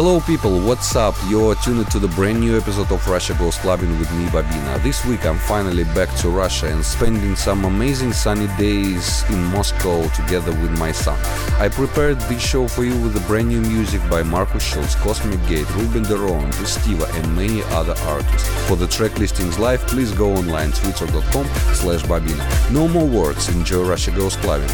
Hello people, what's up? You're tuned to the brand new episode of Russia Goes Clubbing with me, Bobina. This week I'm finally back to Russia and spending some amazing sunny days in Moscow together with my son. I prepared this show for you with the brand new music by Markus Schulz, Cosmic Gate, Ruben de Ron, Estiva and many other artists. For the track listings live, please go online twitter.com slash Bobina. No more words, enjoy Russia Goes Clubbing.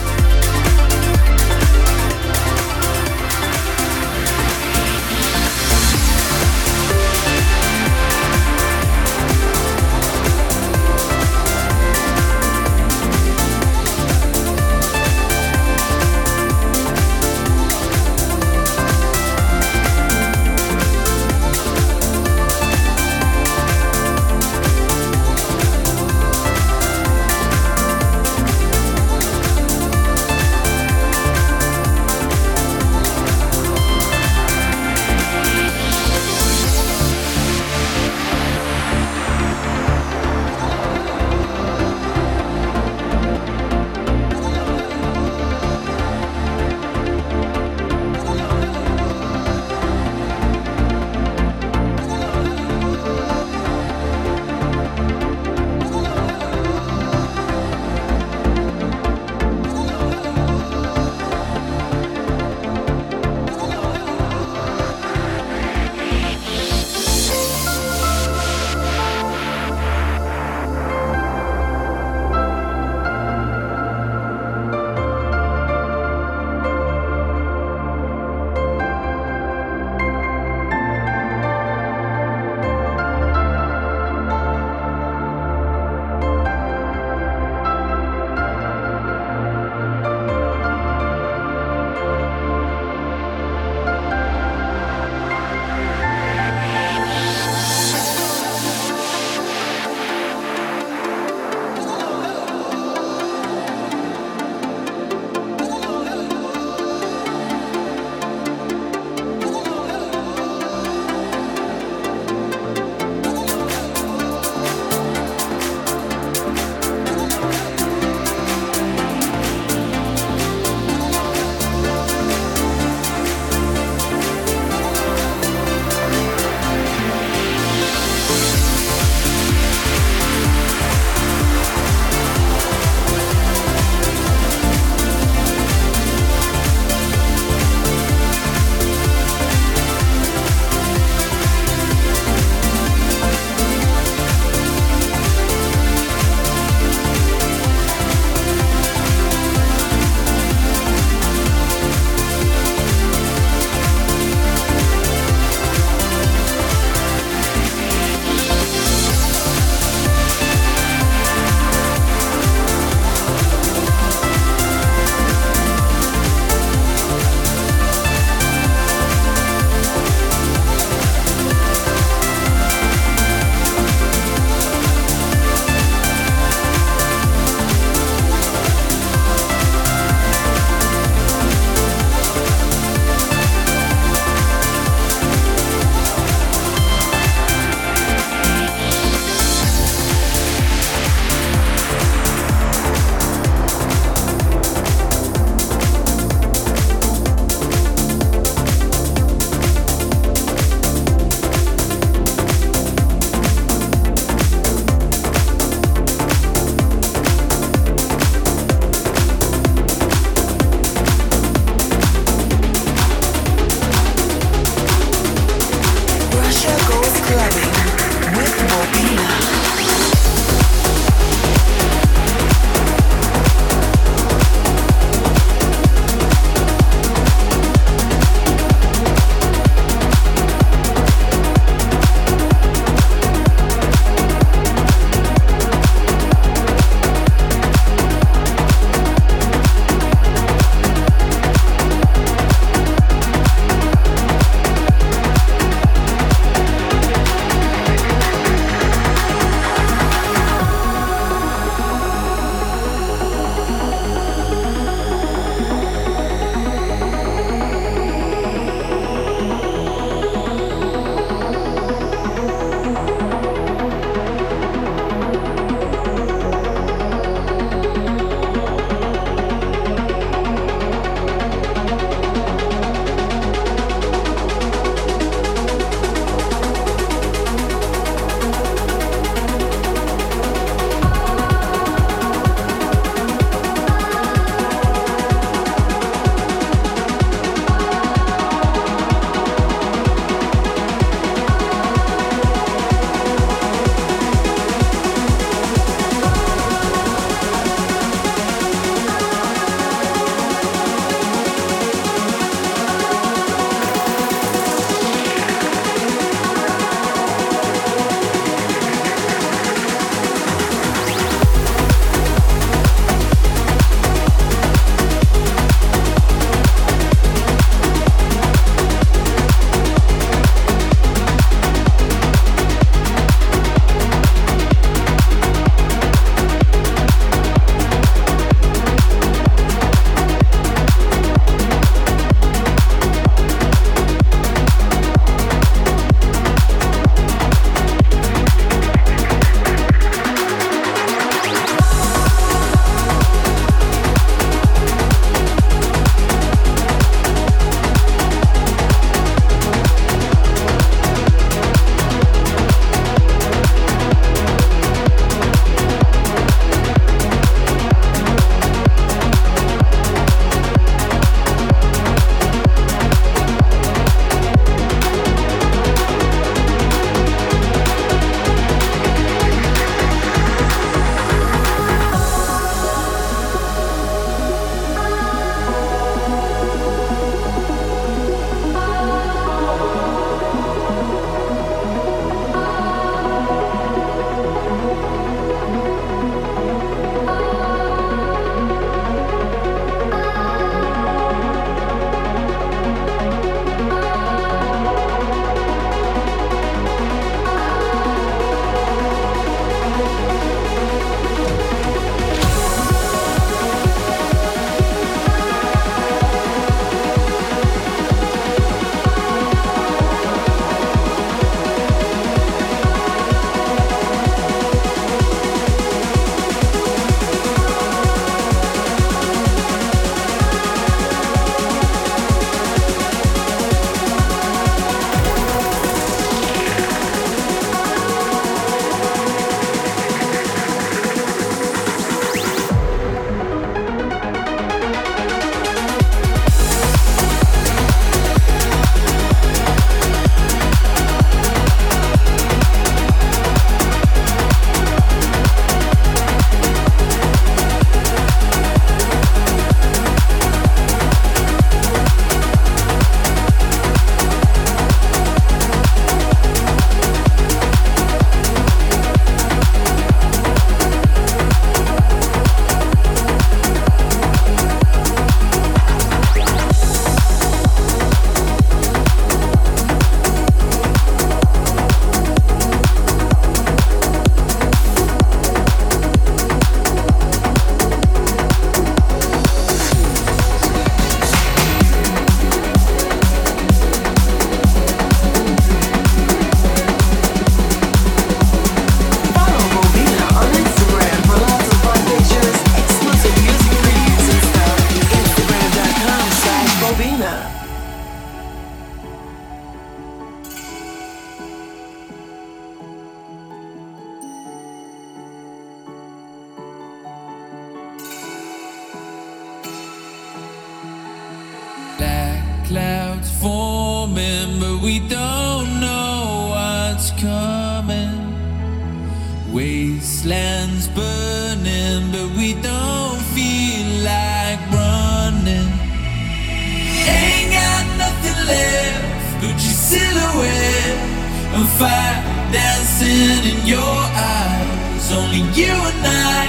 Fire dancing in your eyes. Only you and I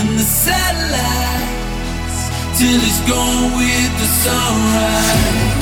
and the satellites till it's gone with the sunrise.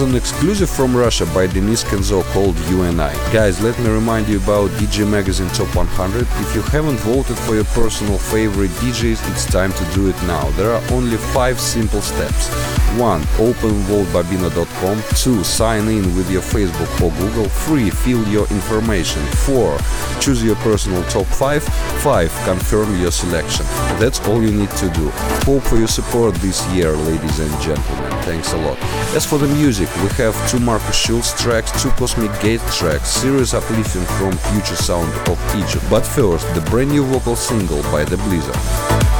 Was an exclusive from Russia by Denis Kenzo called You and I. Guys, let me remind you about DJ Magazine Top 100. If you haven't voted for your personal favorite DJs, it's time to do it now. There are only 5 simple steps. 1. Open voteBobina.com 2. Sign in with your Facebook or Google 3. Fill your information 4. Choose your personal top 5 5. Confirm your selection. That's all you need to do. Hope for your support this year, ladies and gentlemen. Thanks a lot. As for the music, we have two Markus Schulz tracks, two Cosmic Gate tracks, serious uplifting from Future Sound of Egypt. But first, the brand new vocal single by The Blizzard.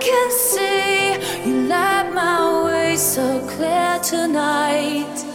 can see you light my way so clear tonight.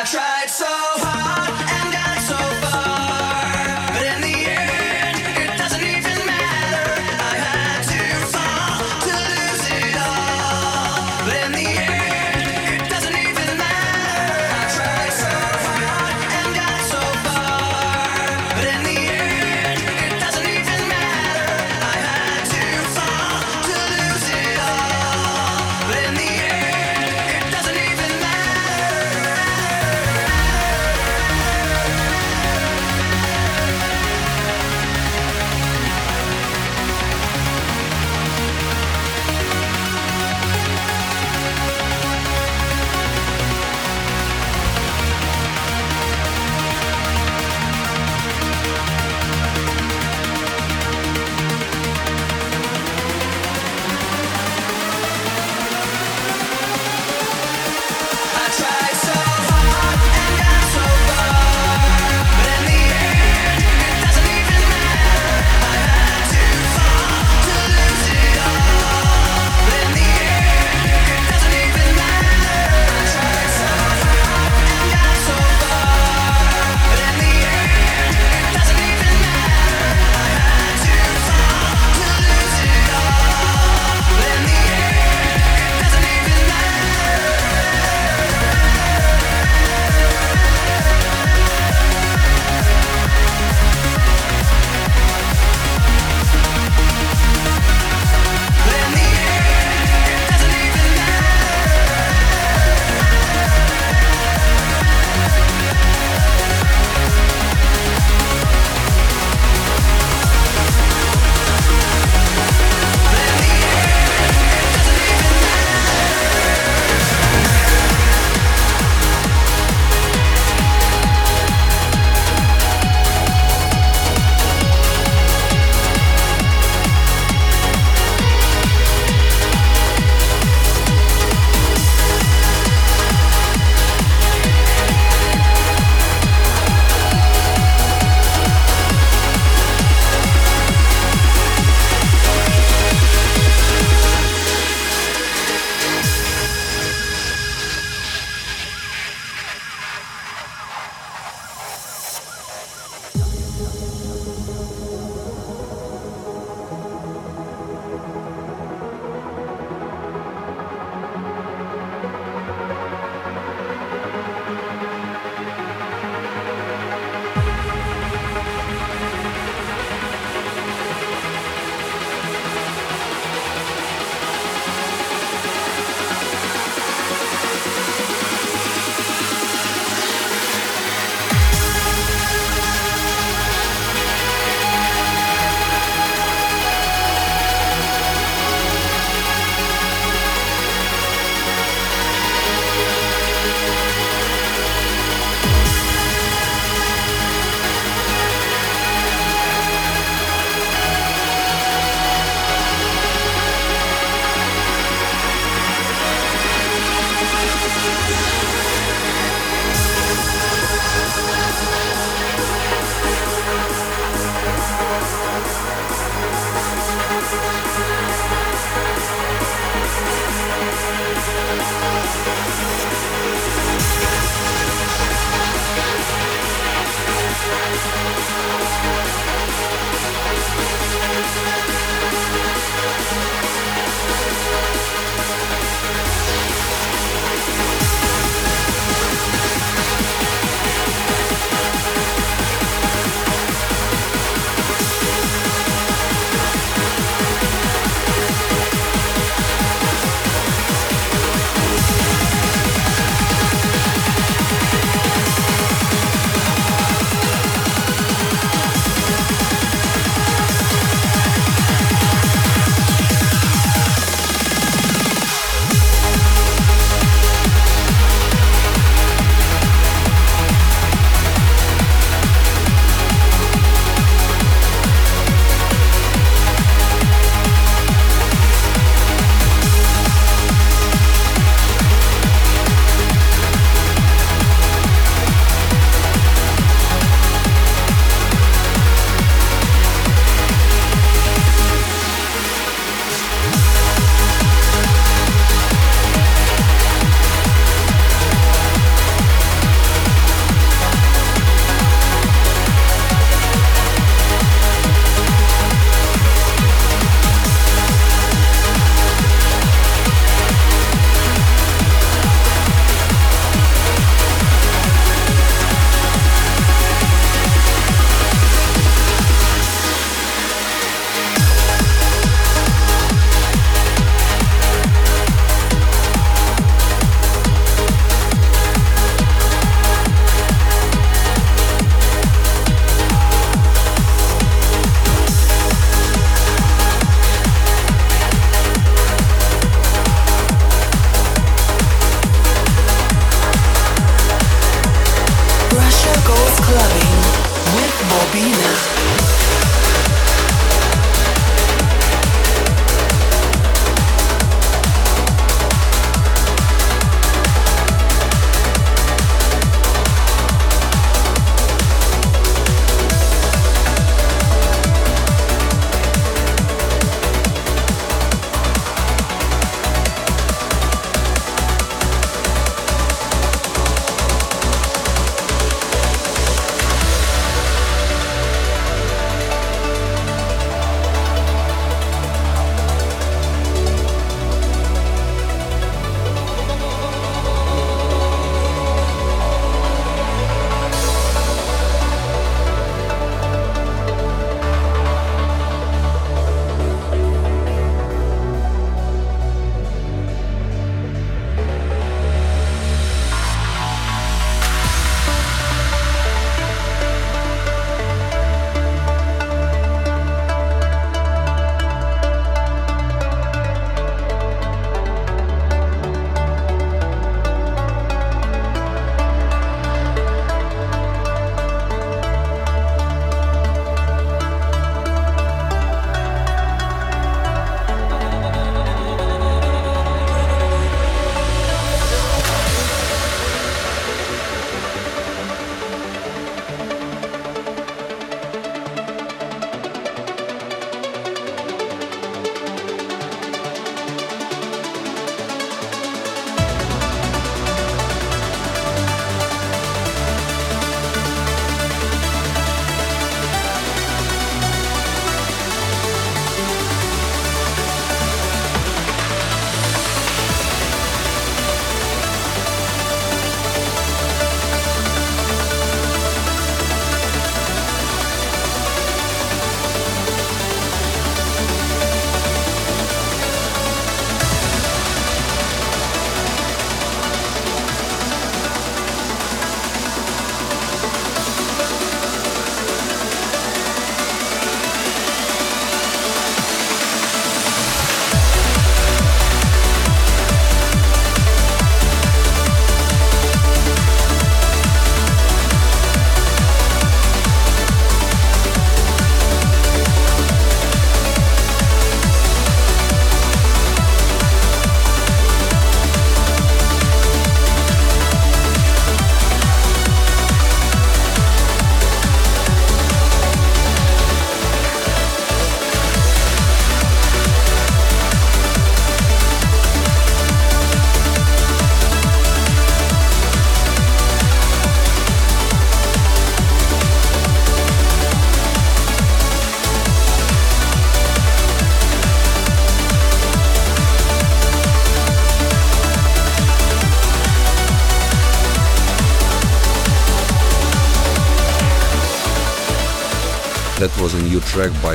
In tried so it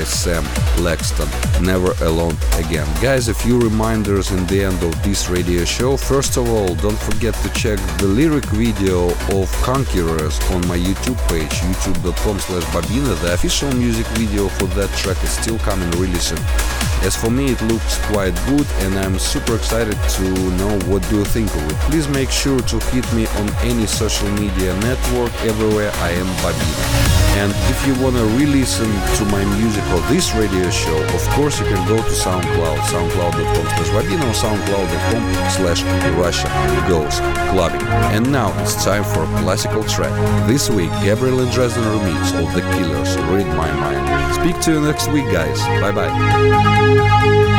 Sam Laxton, Never Alone Again. Guys, a few reminders in the end of this radio show. First of all, don't forget to check the lyric video of Conquerors on my YouTube page, youtube.com slash bobina. The official music video for that track is still coming really soon. As for me, it looks quite good and I'm super excited to know what do you think of it. Please make sure to hit me on any social media network. Everywhere I am Bobina. And if you want to re-listen to my music or this radio show, of course you can go to SoundCloud, soundcloud.com slash bobina or soundcloud.com slash Russia Goes Clubbing. And now it's time for a classical track. This week, Gabriel and Dresden remix of The Killers, Read My Mind. Speak to you next week, guys. Bye bye bye.